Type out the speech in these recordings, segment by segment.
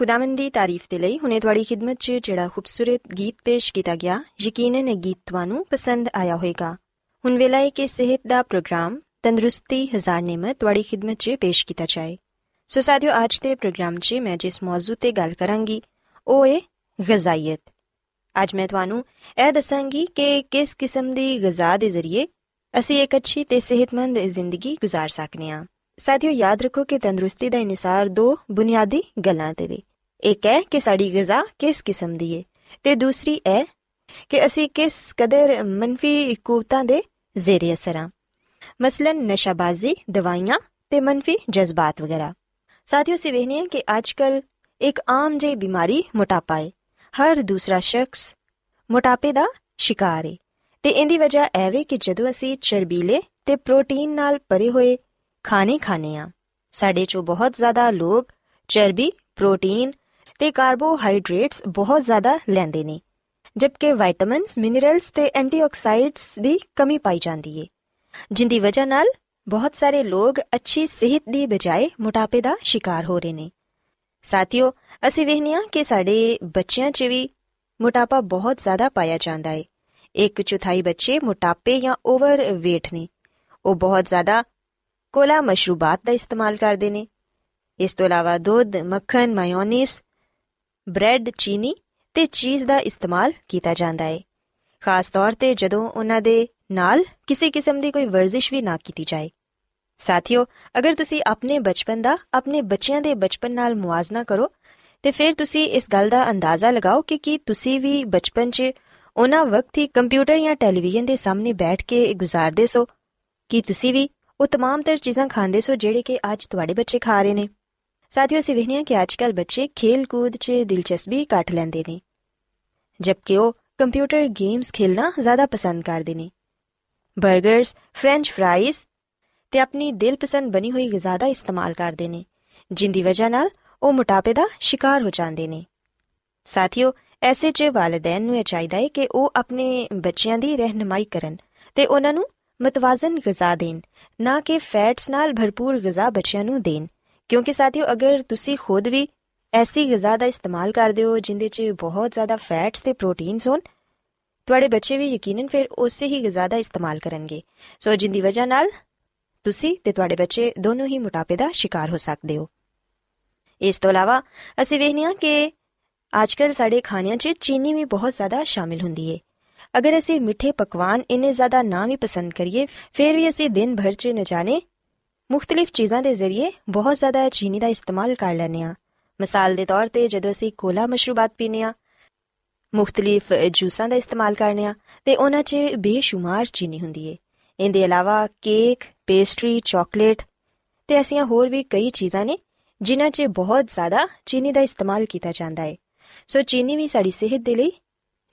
ਖੁਦਾਵੰਦ ਦੀ ਤਾਰੀਫ ਤੇ ਲਈ ਹੁਨੇ ਤੁਹਾਡੀ ਖidmat 'ਚ ਜਿਹੜਾ ਖੂਬਸੂਰਤ ਗੀਤ ਪੇਸ਼ ਕੀਤਾ ਗਿਆ ਯਕੀਨਨ ਇਹ ਗੀਤ ਤੁਹਾਨੂੰ ਪਸੰਦ ਆਇਆ ਹੋਵੇਗਾ ਹੁਣ ਵੇਲਾ ਹੈ ਕਿ ਸਿਹਤ ਦਾ ਪ੍ਰੋਗਰਾਮ ਤੰਦਰੁਸਤੀ ਹਜ਼ਾਰ ਨਿਮਤ ਤੁਹਾਡੀ ਖidmat 'ਚ ਪੇਸ਼ ਕੀਤਾ ਜਾਏ ਸੋ ਸਾਥਿਓ ਅੱਜ ਦੇ ਪ੍ਰੋਗਰਾਮ 'ਚ ਮੈਂ ਜਿਸ ਮੌਜੂ ਤੇ ਗੱਲ ਕਰਾਂਗੀ ਉਹ ਹੈ ਗਜ਼ਾਈਅਤ ਅੱਜ ਮੈਂ ਤੁਹਾਨੂੰ ਇਹ ਦੱਸਾਂਗੀ ਕਿ ਕਿਸ ਕਿਸਮ ਦੀ ਗਜ਼ਾ ਦੇ ਜ਼ਰੀਏ ਅਸੀਂ ਇੱਕ ਅੱਛੀ ਤੇ ਸਿਹਤਮੰਦ ਜ਼ਿੰਦਗੀ گزار ਸਕਨੇ ਹਾਂ ਸਾਥੀਓ ਯਾਦ ਰੱਖੋ ਕਿ ਤੰਦਰੁਸਤੀ ਦਾ ਇਨਸਾਰ ਦੋ ਬੁਨਿਆਦੀ ਗੱਲਾਂ ਤੇ ਵੇ ਇੱਕ ਹੈ ਕਿ ਸਾਡੀ ਗਿਜ਼ਾ ਕਿਸ ਕਿਸਮ ਦੀ ਹੈ ਤੇ ਦੂਸਰੀ ਹੈ ਕਿ ਅਸੀਂ ਕਿਸ ਕਦਰ ਮੰਫੀ ਕੂਵਤਾਂ ਦੇ ਜ਼ੇਰੇ ਅਸਰ ਹਾਂ ਮਸਲਨ ਨਸ਼ਾਬਾਜ਼ੀ ਦਵਾਈਆਂ ਤੇ ਮੰਫੀ ਜਜ਼ਬਾਤ ਵਗੈਰਾ ਸਾਥੀਓ ਸੇ ਵੇਖਨੇ ਕਿ ਅੱਜਕੱਲ ਇੱਕ ਆਮ ਜਿਹੀ ਬਿਮਾਰੀ ਮੋਟਾਪਾ ਹੈ ਹਰ ਦੂਸਰਾ ਸ਼ਖਸ ਮੋਟਾਪੇ ਦਾ ਸ਼ਿਕਾਰ ਹੈ ਤੇ ਇਹਦੀ ਵਜ੍ਹਾ ਐਵੇਂ ਕਿ ਜਦੋਂ ਅਸੀਂ ਚਰਬੀਲੇ ਤੇ ਪ੍ਰੋਟੀਨ ਨਾਲ ਭਰੇ ਹੋਏ ਖਾਣੇ ਖਾਣੇ ਆ ਸਾਡੇ ਚੋਂ ਬਹੁਤ ਜ਼ਿਆਦਾ ਲੋਕ ਚਰਬੀ ਪ੍ਰੋਟੀਨ ਤੇ ਕਾਰਬੋਹਾਈਡਰੇਟਸ ਬਹੁਤ ਜ਼ਿਆਦਾ ਲੈਂਦੇ ਨੇ, ਜਦਕਿ ਵਿਟਾਮਿਨਸ, ਮਿਨਰਲਸ ਤੇ ਐਂਟੀਆਕਸਾਈਡਸ ਦੀ ਕਮੀ ਪਾਈ ਜਾਂਦੀ ਏ, ਜਿੰਦੀ ਵਜ੍ਹਾ ਨਾਲ ਬਹੁਤ ਸਾਰੇ ਲੋਕ ਅੱਛੀ ਸਿਹਤ ਦੀ ਬਜਾਏ ਮੋਟਾਪੇ ਦਾ ਸ਼ਿਕਾਰ ਹੋ ਰਹੇ ਨੇ। ਸਾਥੀਓ, ਅਸੀਂ ਵੇਖਨੀਆ ਕਿ ਸਾਡੇ ਬੱਚਿਆਂ 'ਚ ਵੀ ਮੋਟਾਪਾ ਬਹੁਤ ਜ਼ਿਆਦਾ ਪਾਇਆ ਜਾਂਦਾ ਏ। ਇੱਕ ਚੌਥਾਈ ਬੱਚੇ ਮੋਟਾਪੇ ਜਾਂ ਓਵਰ weight ਨੇ। ਉਹ ਬਹੁਤ ਜ਼ਿਆਦਾ ਕੋਲਾ ਮਸ਼ਰੂਬਾਤ ਦਾ ਇਸਤੇਮਾਲ ਕਰਦੇ ਨੇ। ਇਸ ਤੋਂ ਇਲਾਵਾ ਦੁੱਧ, ਮੱਖਣ ਮਾਇਓਨੀਜ਼ ਬ੍ਰੈਡ ਚੀਨੀ ਤੇ ਚੀਜ਼ ਦਾ ਇਸਤੇਮਾਲ ਕੀਤਾ ਜਾਂਦਾ ਹੈ ਖਾਸ ਤੌਰ ਤੇ ਜਦੋਂ ਉਹਨਾਂ ਦੇ ਨਾਲ ਕਿਸੇ ਕਿਸਮ ਦੀ ਕੋਈ ਵਰਜ਼ਿਸ਼ ਵੀ ਨਾ ਕੀਤੀ ਜਾਏ ਸਾਥੀਓ ਅਗਰ ਤੁਸੀਂ ਆਪਣੇ ਬਚਪਨ ਦਾ ਆਪਣੇ ਬੱਚਿਆਂ ਦੇ ਬਚਪਨ ਨਾਲ ਮੁਆਜ਼ਨਾ ਕਰੋ ਤੇ ਫਿਰ ਤੁਸੀਂ ਇਸ ਗੱਲ ਦਾ ਅੰਦਾਜ਼ਾ ਲਗਾਓ ਕਿ ਕੀ ਤੁਸੀਂ ਵੀ ਬਚਪਨ 'ਚ ਉਹਨਾਂ ਵਕਤ ਹੀ ਕੰਪਿਊਟਰ ਜਾਂ ਟੈਲੀਵਿਜ਼ਨ ਦੇ ਸਾਹਮਣੇ ਬੈਠ ਕੇ ਗੁਜ਼ਾਰਦੇ ਸੋ ਕੀ ਤੁਸੀਂ ਵੀ ਉਹ तमाम ਤਰ ਚੀਜ਼ਾਂ ਖਾਂਦੇ ਸੋ ਜਿਹੜੇ ਕਿ ਅੱਜ ਤੁਹਾਡੇ ਬੱਚੇ ਖਾ ਰਹੇ ਨੇ ਸਾਥੀਓ, ਅਸੀਂ ਵੇਖਿਆ ਕਿ ਅੱਜਕੱਲ ਬੱਚੇ ਖੇਲ ਕੂਦ 'ਚ ਦਿਲਚਸਪੀ ਘੱਟ ਲੈਂਦੇ ਨੇ। ਜਦਕਿ ਉਹ ਕੰਪਿਊਟਰ ਗੇਮਸ ਖੇਲਣਾ ਜ਼ਿਆਦਾ ਪਸੰਦ ਕਰਦੇ ਨੇ। 버ਗਰਸ ਫ੍ਰੈਂਚ ਫਰਾਈਜ਼ ਤੇ ਆਪਣੀ ਦਿਲਪਸੰਦ ਬਣੀ ਹੋਈ ਗਿਜ਼ਾ ਦਾ ਇਸਤੇਮਾਲ ਕਰਦੇ ਨੇ, ਜਿੰਦੀ ਵਜ੍ਹਾ ਨਾਲ ਉਹ ਮੋਟਾਪੇ ਦਾ ਸ਼ਿਕਾਰ ਹੋ ਜਾਂਦੇ ਨੇ। ਸਾਥੀਓ, ਐਸੇ 'ਚ ਵਾਲਿਦੈਨ ਨੂੰ ਇਹ ਚਾਹੀਦਾ ਹੈ ਕਿ ਉਹ ਆਪਣੇ ਬੱਚਿਆਂ ਦੀ ਰਹਿਨਮਾਈ ਕਰਨ ਤੇ ਉਹਨਾਂ ਨੂੰ ਮਤਵਾਜ਼ਨ ਗਿਜ਼ਾ ਦੇਣ, ਨਾ ਕਿ ਫੈਟਸ ਨਾਲ ਭਰਪੂਰ ਗਿਜ਼ਾ ਬੱਚਿਆਂ ਨੂੰ ਦੇਣ। ਕਿਉਂਕਿ ਸਾਥੀਓ, ਅਗਰ ਤੁਸੀਂ ਖੁਦ ਵੀ ਐਸੀ ਗਿਜ਼ਾ ਦਾ ਇਸਤੇਮਾਲ ਕਰਦੇ ਹੋ, ਜਿੰਦੇ 'ਚ ਬਹੁਤ ਜ਼ਿਆਦਾ ਫੈਟਸ ਤੇ ਪ੍ਰੋਟੀਨਸ ਹੋਣ, ਤੁਹਾਡੇ ਬੱਚੇ ਵੀ ਯਕੀਨਨ ਫਿਰ ਉਸੇ ਹੀ ਗਿਜ਼ਾ ਦਾ ਇਸਤੇਮਾਲ ਕਰਨਗੇ। ਸੋ ਜਿੰਦੀ ਵਜ੍ਹਾ ਨਾਲ ਤੁਸੀਂ ਤੇ ਤੁਹਾਡੇ ਬੱਚੇ ਦੋਨੋਂ ਹੀ ਮੋਟਾਪੇ ਦਾ ਸ਼ਿਕਾਰ ਹੋ ਸਕਦੇ ਹੋ। ਇਸ ਤੋਂ ਇਲਾਵਾ ਅਸੀਂ ਵੇਖਨੀਆ ਕਿ ਅੱਜਕੱਲ ਸਾਡੇ ਖਾਣਿਆਂ 'ਚ ਚੀਨੀ ਵੀ ਬਹੁਤ ਜ਼ਿਆਦਾ ਸ਼ਾਮਿਲ ਹੁੰਦੀ ਹੈ ਅਗਰ ਅਸੀਂ ਮਿੱਠੇ ਪਕਵਾਨ ਇੰਨੇ ਜ਼ਿਆਦਾ ਨਾ ਵੀ ਪਸੰਦ ਕਰੀਏ, ਫਿਰ ਵੀ ਅਸੀਂ ਦਿਨ ਭਰ 'ਚ ਨਾ ਜਾਣੇ ਮੁxtਲਿਫ ਚੀਜ਼ਾਂ ਦੇ ਜ਼ਰੀਏ ਬਹੁਤ ਜ਼ਿਆਦਾ ਚੀਨੀ ਦਾ ਇਸਤੇਮਾਲ ਕਰ ਲੈਨੇ ਆ ਮਿਸਾਲ ਦੇ ਤੌਰ ਤੇ ਜਦੋਂ ਅਸੀਂ ਕੋਲਾ ਮਸ਼ਰੂਬਾਤ ਪੀਨੇ ਆ ਮੁxtਲਿਫ ਜੂਸਾਂ ਦਾ ਇਸਤੇਮਾਲ ਕਰਨੇ ਆ ਤੇ ਉਹਨਾਂ 'ਚ ਬੇਸ਼ੁਮਾਰ ਚੀਨੀ ਹੁੰਦੀ ਏ। ਇਹਦੇ ਇਲਾਵਾ ਕੇਕ, ਪੇਸਟਰੀ, ਚਾਕਲੇਟ ਤੇ ਐਸੀਆਂ ਹੋਰ ਵੀ ਕਈ ਚੀਜ਼ਾਂ ਨੇ ਜਿਨ੍ਹਾਂ 'ਚ ਬਹੁਤ ਜ਼ਿਆਦਾ ਚੀਨੀ ਦਾ ਇਸਤੇਮਾਲ ਕੀਤਾ ਜਾਂਦਾ ਹੈ ਸੋ ਚੀਨੀ ਵੀ ਸਾਡੀ ਸਿਹਤ ਦੇ ਲਈ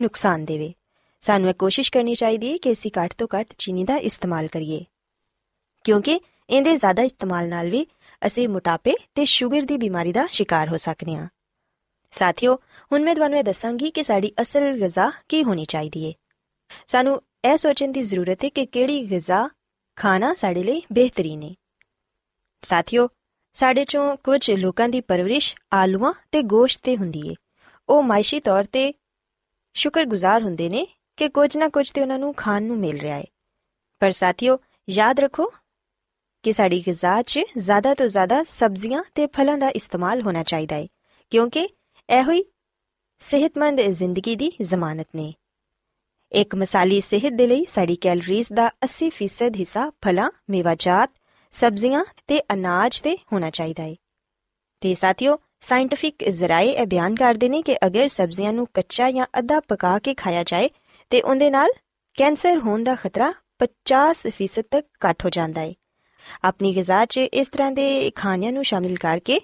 ਨੁਕਸਾਨ ਦੇਵੇ। ਸਾਨੂੰ ਇਹ ਕੋਸ਼ਿਸ਼ ਕਰਨੀ ਚਾਹੀਦੀ ਹੈ ਕਿ ਅਸੀਂ ਘੱਟ ਤੋਂ ਘੱਟ ਚੀਨੀ ਦਾ ਇਸਤੇਮਾਲ ਕਰੀਏ। ਕਿਉਂਕਿ ਇਹਦੇ ਜ਼ਿਆਦਾ ਇਸਤੇਮਾਲ ਨਾਲ ਵੀ ਅਸੀਂ ਮੋਟਾਪੇ ਤੇ ਸ਼ੂਗਰ ਦੀ ਬਿਮਾਰੀ ਦਾ ਸ਼ਿਕਾਰ ਹੋ ਸਕਨੇ ਹਾਂ ਸਾਥੀਓ, ਹੁਣ ਮੈਂ ਤੁਹਾਨੂੰ ਇਹ ਦੱਸਾਂਗੀ ਕਿ ਸਾਡੀ ਅਸਲ ਗਿਜ਼ਾ ਕੀ ਹੋਣੀ ਚਾਹੀਦੀ ਹੈ ਸਾਨੂੰ ਇਹ ਸੋਚਣ ਦੀ ਜ਼ਰੂਰਤ ਹੈ ਕਿ ਕਿਹੜੀ ਗਿਜ਼ਾ ਖਾਣਾ ਸਾਡੇ ਲਈ ਬਿਹਤਰੀਨ ਹੈ ਸਾਥੀਓ, ਸਾਡੇ ਚੋਂ ਕੁਝ ਲੋਕਾਂ ਦੀ ਪਰਵਰਿਸ਼ ਆਲੂਆਂ ਤੇ ਗੋਸ਼ਤ ਤੇ ਹੁੰਦੀ ਏ। ਉਹ ਮਾਇਸ਼ੀ ਤੌਰ ਤੇ ਸ਼ੁਕਰਗੁਜ਼ਾਰ ਹੁੰਦੇ ਨੇ ਕਿ ਕੁਝ ਨਾ ਕੁਝ ਤੇ ਉਹਨਾਂ ਨੂੰ ਖਾਣ ਨੂੰ ਮਿਲ ਰਿਹਾ ਹੈ ਪਰ ਸਾਥੀਓ, ਯਾਦ ਰੱਖੋ ਕਿ ਸਾਡੀ ਗਿਜ਼ਾ 'ਚ ਜ਼ਿਆਦਾ ਤੋਂ ਜ਼ਿਆਦਾ ਸਬਜ਼ੀਆਂ ਤੇ ਫਲਾਂ ਦਾ ਇਸਤੇਮਾਲ ਹੋਣਾ ਚਾਹੀਦਾ ਹੈ, ਕਿਉਂਕਿ ਇਹੋ ਹੀ ਸਿਹਤਮੰਦ ਜ਼ਿੰਦਗੀ ਦੀ ਜ਼ਮਾਨਤ ਨੇ। ਇੱਕ ਮਿਸਾਲੀ ਸਿਹਤ ਦੇ ਲਈ ਸਾਡੀ ਕੈਲਰੀਜ਼ ਦਾ 80% ਹਿੱਸਾ ਫਲਾਂ ਮੇਵਾਜਾਤ ਸਬਜ਼ੀਆਂ ਤੇ ਅਨਾਜ ਤੇ ਹੋਣਾ ਚਾਹੀਦਾ ਹੈ। ਤੇ ਸਾਥੀਓ, ਸਾਇੰਟਿਫਿਕ ਜ਼ਰਾਏ ਇਹ ਬਿਆਨ ਕਰਦੇ ਨੇ ਕਿ ਅਗਰ ਸਬਜ਼ੀਆਂ ਨੂੰ ਕੱਚਾ ਜਾਂ ਅੱਧਾ ਪਕਾ ਕੇ ਖਾਇਆ ਜਾਏ, ਤੇ ਉਹਦੇ ਨਾਲ ਕੈਂਸਰ ਹੋਣ ਦਾ ਖਤਰਾ 50% ਤੱਕ ਘਟ ਹੋ ਜਾਂਦਾ ਹੈ। ਆਪਣੀ ਗਿਜ਼ਾ 'ਚ ਇਸ ਤਰ੍ਹਾਂ ਦੇ ਖਾਣਿਆਂ ਨੂੰ ਸ਼ਾਮਿਲ ਕਰਕੇ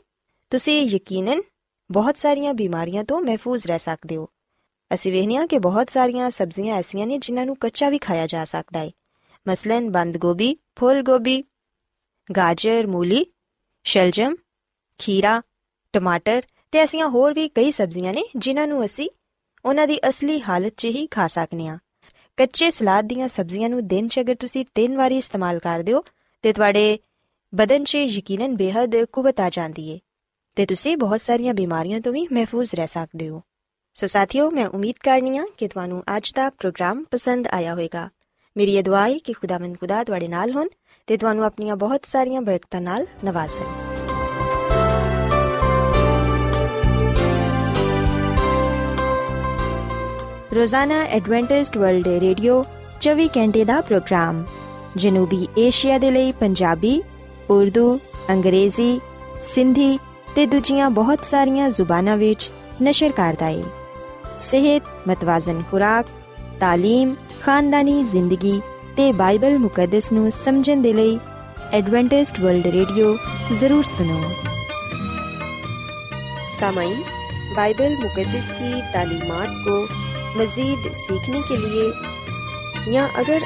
ਤੁਸੀਂ ਯਕੀਨਨ ਬਹੁਤ ਸਾਰੀਆਂ ਬਿਮਾਰੀਆਂ ਤੋਂ ਮਹਿਫੂਜ਼ ਰਹਿ ਸਕਦੇ ਹੋ। ਅਸੀਂ ਵੇਖਿਆ ਕਿ ਬਹੁਤ ਸਾਰੀਆਂ ਸਬਜ਼ੀਆਂ ਐਸੀਆਂ ਨੇ ਜਿਨ੍ਹਾਂ ਨੂੰ ਕੱਚਾ ਵੀ ਖਾਇਆ ਜਾ ਸਕਦਾ ਹੈ। ਮਸਲਨ ਬੰਦ ਗੋਭੀ, ਫੁੱਲ ਗੋਭੀ, ਗਾਜਰ, ਮੂਲੀ, ਸ਼ਲਜਮ, ਖੀਰਾ, ਟਮਾਟਰ ਤੇ ਐਸੀਆਂ ਹੋਰ ਵੀ ਕਈ ਸਬਜ਼ੀਆਂ ਨੇ ਜਿਨ੍ਹਾਂ ਨੂੰ ਅਸੀਂ ਉਹਨਾਂ ਦੀ ਅਸਲੀ ਹਾਲਤ 'ਚ ਹੀ ਖਾ ਸਕਨੇ ਆ ਕੱਚੇ ਸਲਾਦ ਦੀਆਂ ਸਬਜ਼ੀਆਂ ਨੂੰ ਦਿਨ 'ਚ ਅਗਰ ਤੁਸੀਂ ਤਿੰਨ ਵਾਰੀ ਇਸਤੇਮਾਲ ਕਰਦੇ ਹੋ ਤੇ ਤੁਹਾਡੇ ਬਦਨ 'ਚ ਯਕੀਨਨ ਬੇहद ਕੁਵਤ ਆ ਜਾਂਦੀ ਏ। ਤੇ ਤੁਸੀਂ ਬਹੁਤ ਸਾਰੀਆਂ ਬਿਮਾਰੀਆਂ ਤੋਂ ਵੀ ਮਹਿਫੂਜ਼ ਰਹਿ ਸਕਦੇ ਹੋ। ਸੋ ਸਾਥੀਓ, ਮੈਂ ਉਮੀਦ ਕਰਨੀ ਆ ਕਿ ਤੁਹਾਨੂੰ ਅੱਜ ਦਾ ਪ੍ਰੋਗਰਾਮ ਪਸੰਦ ਆਇਆ ਹੋਵੇਗਾ। ਮੇਰੀ ਇਹ ਦੁਆ ਹੈ ਕਿ ਖੁਦਾਵੰਦ ਖੁਦਾ ਤੁਹਾਡੇ ਨਾਲ ਹੋਣ ਤੇ ਤੁਹਾਨੂੰ ਆਪਣੀਆਂ ਬਹੁਤ ਸਾਰੀਆਂ ਬਰਕਤਾਂ ਨਾਲ ਨਵਾਜ਼ੇ ਰੋਜ਼ਾਨਾ ਐਡਵੈਂਟਿਸਟ ਵਰਲਡ ਰੇਡੀਓ 24 ਘੰਟੇ ਦਾ ਪ੍ਰੋਗਰਾਮ। ਜਨੂਬੀ ਏਸ਼ੀਆ ਦੇ ਲਈ ਪੰਜਾਬੀ ਉਰਦੂ ਅੰਗਰੇਜ਼ੀ ਸਿੰਧੀ ਤੇ ਦੂਜੀਆਂ ਬਹੁਤ ਸਾਰੀਆਂ ਜ਼ੁਬਾਨਾਂ ਵਿੱਚ ਨਸ਼ਰ ਕਰਦਾ ਹੈ ਸਿਹਤ ਮਤਵਾਜ਼ਨ ਖੁਰਾਕ تعلیم ਖਾਨਦਾਨੀ ਜ਼ਿੰਦਗੀ ਤੇ ਬਾਈਬਲ ਮੁਕੱਦਸ ਨੂੰ ਸਮਝਣ ਦੇ ਲਈ ਐਡਵੈਂਟਿਸਟ ਵਰਲਡ ਰੇਡੀਓ ਜ਼ਰੂਰ ਸੁਨੋ सामाइन बाइबल मुकदस की तालीमात को मज़ीद सीखने के लिए या अगर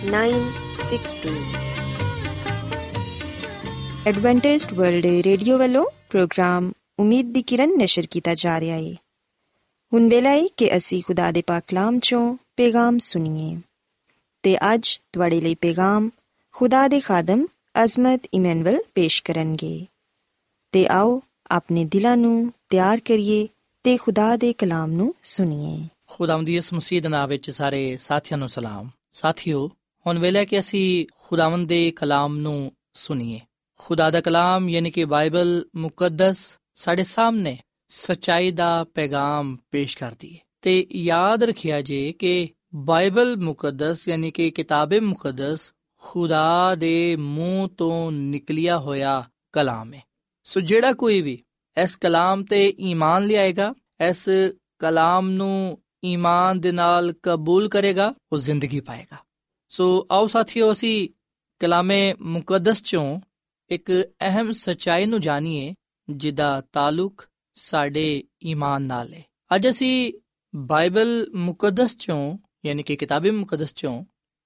962 Adventist World Radio ਵੱਲੋਂ ਪ੍ਰੋਗਰਾਮ ਉਮੀਦ ਦੀ ਕਿਰਨ ਨਿਸ਼ਰ ਕੀਤਾ ਜਾ ਰਿਹਾ ਹੈ ਹੁਣ ਵੇਲੇ ਕਿ ਅਸੀਂ ਖੁਦਾ ਦੇ ਪਾਕ ਕਲਾਮ ਚੋਂ ਪੈਗਾਮ ਸੁਣੀਏ ਤੇ ਅੱਜ ਤੁਹਾਡੇ ਲਈ ਪੈਗਾਮ ਖੁਦਾ ਦੇ ਖਾਦਮ ਅਜ਼ਮਤ ਇਮਨੁਅਲ ਪੇਸ਼ ਕਰਨਗੇ ਤੇ ਆਓ ਆਪਣੇ ਦਿਲਾਂ ਨੂੰ ਤਿਆਰ ਕਰੀਏ ਤੇ ਖੁਦਾ ਦੇ ਕਲਾਮ ਨੂੰ ਸੁਣੀਏ ਖੁਦਾਵੰਦੀ ਇਸ ਮਸੀਹ ਦੇ ਨਾਮ ਵਿੱਚ ਸਾਰੇ ਸਾਥੀਆਂ ਨੂੰ ਸਲਾਮ। ਸਾਥਿਓ ਹੁਣ ਵੇਲੇ ਕਿ ਅਸੀਂ ਖੁਦਾਵੰਦ ਦੇ ਕਲਾਮ ਨੂੰ ਸੁਣੀਏ। ਖੁਦਾ ਦਾ ਕਲਾਮ ਯਾਨੀ ਕਿ ਬਾਈਬਲ ਮੁਕੱਦਸ ਸਾਡੇ ਸਾਹਮਣੇ ਸਚਾਈ ਦਾ ਪੈਗਾਮ ਪੇਸ਼ ਕਰਦੀ ਹੈ। ਤੇ ਯਾਦ ਰੱਖਿਆ ਜੇ ਕਿ ਬਾਈਬਲ ਮੁਕੱਦਸ ਯਾਨੀ ਕਿ ਕਿਤਾਬੇ ਮੁਕੱਦਸ ਖੁਦਾ ਦੇ ਮੂੰਹ ਤੋਂ ਨਿਕਲਿਆ ਹੋਇਆ ਕਲਾਮ ਹੈ। ਸੋ ਜਿਹੜਾ ਕੋਈ ਵੀ ਇਸ ਕਲਾਮ ਤੇ ਈਮਾਨ ਲਿਆਏਗਾ, ਇਸ ਕਲਾਮ ਨੂੰ ਈਮਾਨ ਦੇ ਨਾਲ ਕਬੂਲ ਕਰੇਗਾ, ਉਹ ਜ਼ਿੰਦਗੀ ਪਾਏਗਾ। ਸੋ ਆਓ ਸਾਥੀਓ ਅਸੀਂ ਕਲਾਮੇ ਮੁਕੱਦਸ ਚੋਂ ਇੱਕ ਅਹਿਮ ਸਚਾਈ ਨੂੰ ਜਾਣੀਏ ਜਿਹਦਾ ਤਾਲੁਕ ਸਾਡੇ ਈਮਾਨ ਨਾਲ ਹੈ ਅੱਜ ਅਸੀਂ ਬਾਈਬਲ ਮੁਕੱਦਸ ਚੋਂ ਯਾਨੀ ਕਿ ਕਿਤਾਬੇ ਮੁਕੱਦਸ ਚੋਂ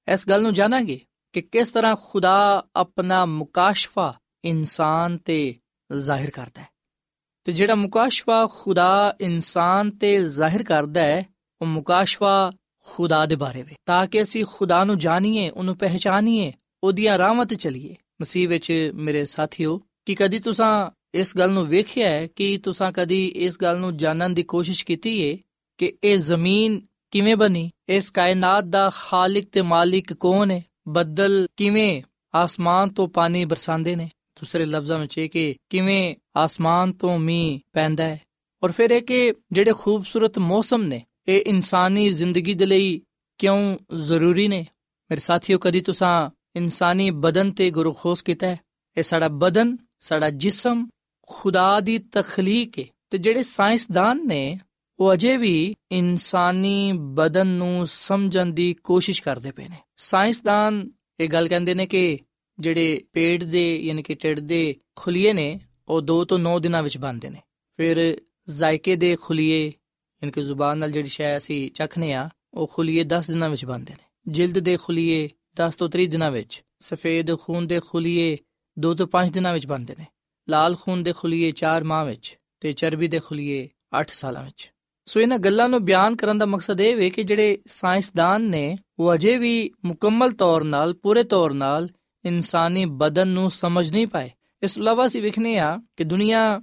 ਇਸ ਗੱਲ ਨੂੰ ਜਾਣਾਂਗੇ ਕਿ ਕਿਸ ਤਰ੍ਹਾਂ ਖੁਦਾ ਆਪਣਾ ਮੁਕਾਸ਼ਫਾ ਇਨਸਾਨ ਤੇ ਜ਼ਾਹਿਰ ਕਰਦਾ ਹੈ ਤੇ ਜਿਹੜਾ ਮੁਕਾਸ਼ਫਾ ਖੁਦਾ ਇਨਸਾਨ ਤੇ ਜ਼ਾਹਿਰ ਕਰਦਾ ਹੈ ਉਹ ਮੁਕਾਸ਼ਫਾ ਖੁਦਾ ਦੇ ਬਾਰੇ ਵਿੱਚ ਤਾਂ ਕਿ ਅਸੀਂ ਖੁਦਾ ਨੂੰ ਜਾਣੀਏ, ਉਹਨੂੰ ਪਹਿਚਾਨੀਏ, ਉਹਦੀਆਂ ਰਾਹਾਂ ਤੇ ਚੱਲੀਏ। ਮਸੀਹ ਵਿੱਚ ਮੇਰੇ ਸਾਥੀਓ, ਕਿ ਕਦੀ ਤੁਸੀਂ ਇਸ ਗੱਲ ਨੂੰ ਵੇਖਿਆ ਹੈ ਕਿ ਤੁਸੀਂ ਕਦੀ ਇਸ ਗੱਲ ਨੂੰ ਜਾਣਨ ਦੀ ਕੋਸ਼ਿਸ਼ ਕੀਤੀ ਹੈ ਕਿ ਇਹ ਜ਼ਮੀਨ ਕਿਵੇਂ ਬਣੀ? ਇਸ ਕਾਇਨਾਤ ਦਾ ਖਾਲਕ ਤੇ ਮਾਲਿਕ ਕੌਣ ਹੈ ਬੱਦਲ ਕਿਵੇਂ ਆਸਮਾਨ ਤੋਂ ਪਾਣੀ ਬਰਸਾਉਂਦੇ ਨੇ? ਦੂਸਰੇ ਲਫ਼ਜ਼ਾਂ ਵਿੱਚ ਇਹ ਕਿ ਕਿਵੇਂ ਆਸਮਾਨ ਤੋਂ ਮੀਂਹ ਪੈਂਦਾ ਹੈ। ਔਰ ਫਿਰ ਇਹ ਕਿ ਜਿਹੜੇ ਖੂਬਸੂਰਤ ਮੌਸਮ ਨੇ ਇਹ ਇਨਸਾਨੀ ਜ਼ਿੰਦਗੀ ਦੇ ਲਈ ਕਿਉਂ ਜ਼ਰੂਰੀ ਨੇ? ਮੇਰੇ ਸਾਥੀਓ, ਕਦੀ ਤੁਸੀਂ ਇਨਸਾਨੀ ਬਦਨ ਤੇ ਗੁਰੂ ਖੋਸ ਕੀਤਾ ਹੈ? ਇਹ ਸਾਡਾ ਬਦਨ, ਸਾਡਾ ਜਿਸਮ ਖੁਦਾ ਦੀ ਤਖਲੀਕ ਹੈ ਤੇ ਜਿਹੜੇ ਸਾਇੰਸਦਾਨ ਨੇ, ਉਹ ਅਜੇ ਵੀ ਇਨਸਾਨੀ ਬਦਨ ਨੂੰ ਸਮਝਣ ਦੀ ਕੋਸ਼ਿਸ਼ ਕਰਦੇ ਪਏ ਨੇ। ਸਾਇੰਸਦਾਨ ਇਹ ਗੱਲ ਕਹਿੰਦੇ ਨੇ ਕਿ ਜਿਹੜੇ ਪੇਟ ਦੇ, ਯਾਨੀ ਕਿ ਢਿੱਡ ਦੇ ਖੁਲੀਏ ਨੇ, ਉਹ 2 ਤੋਂ 9 ਦਿਨਾਂ ਵਿੱਚ ਬਣਦੇ ਨੇ। ਫਿਰ ਜ਼ਾਇਕੇ ਦੇ ਖੁਲੀਏ ਯਾਨੀ ਕਿ ਜ਼ੁਬਾਨ ਨਾਲ ਜਿਹੜੀ ਸ਼ੈ ਅਸੀਂ ਚੱਖਨੇ ਆ, ਉਹ ਖੁਲੀਏ 10 ਦਿਨਾਂ ਵਿੱਚ ਬਣਦੇ ਨੇ। ਜਿਲਦ ਦੇ ਖੁਲੀਏ 10 ਤੋਂ 30 ਦਿਨਾਂ ਵਿੱਚ, ਸਫੇਦ ਖੂਨ ਦੇ ਖੁਲੀਏ 2 ਤੋਂ 5 ਦਿਨਾਂ ਵਿੱਚ ਬਣਦੇ ਨੇ। ਲਾਲ ਖੂਨ ਦੇ ਖੁਲੀਏ 4 ਮਾਹ ਵਿੱਚ ਤੇ ਚਰਬੀ ਦੇ ਖੁਲੀਏ 8 ਸਾਲਾਂ ਵਿੱਚ। ਸੋ ਇਹਨਾਂ ਗੱਲਾਂ ਨੂੰ ਬਿਆਨ ਕਰਨ ਦਾ ਮਕਸਦ ਇਹ ਵੇ ਕਿ ਜਿਹੜੇ ਸਾਇੰਸਦਾਨ ਨੇ, ਉਹ ਅਜੇ ਵੀ ਮੁਕੰਮਲ ਤੌਰ ਨਾਲ, ਪੂਰੇ ਤੌਰ ਨਾਲ ਇਨਸਾਨੀ ਬਦਨ ਨੂੰ ਸਮਝ ਨਹੀਂ ਪਾਏ। ਇਸ ਤੋਂ ਇਲਾਵਾ ਅਸੀਂ ਵਿਖਨੇ ਆ ਕਿ ਦੁਨੀਆ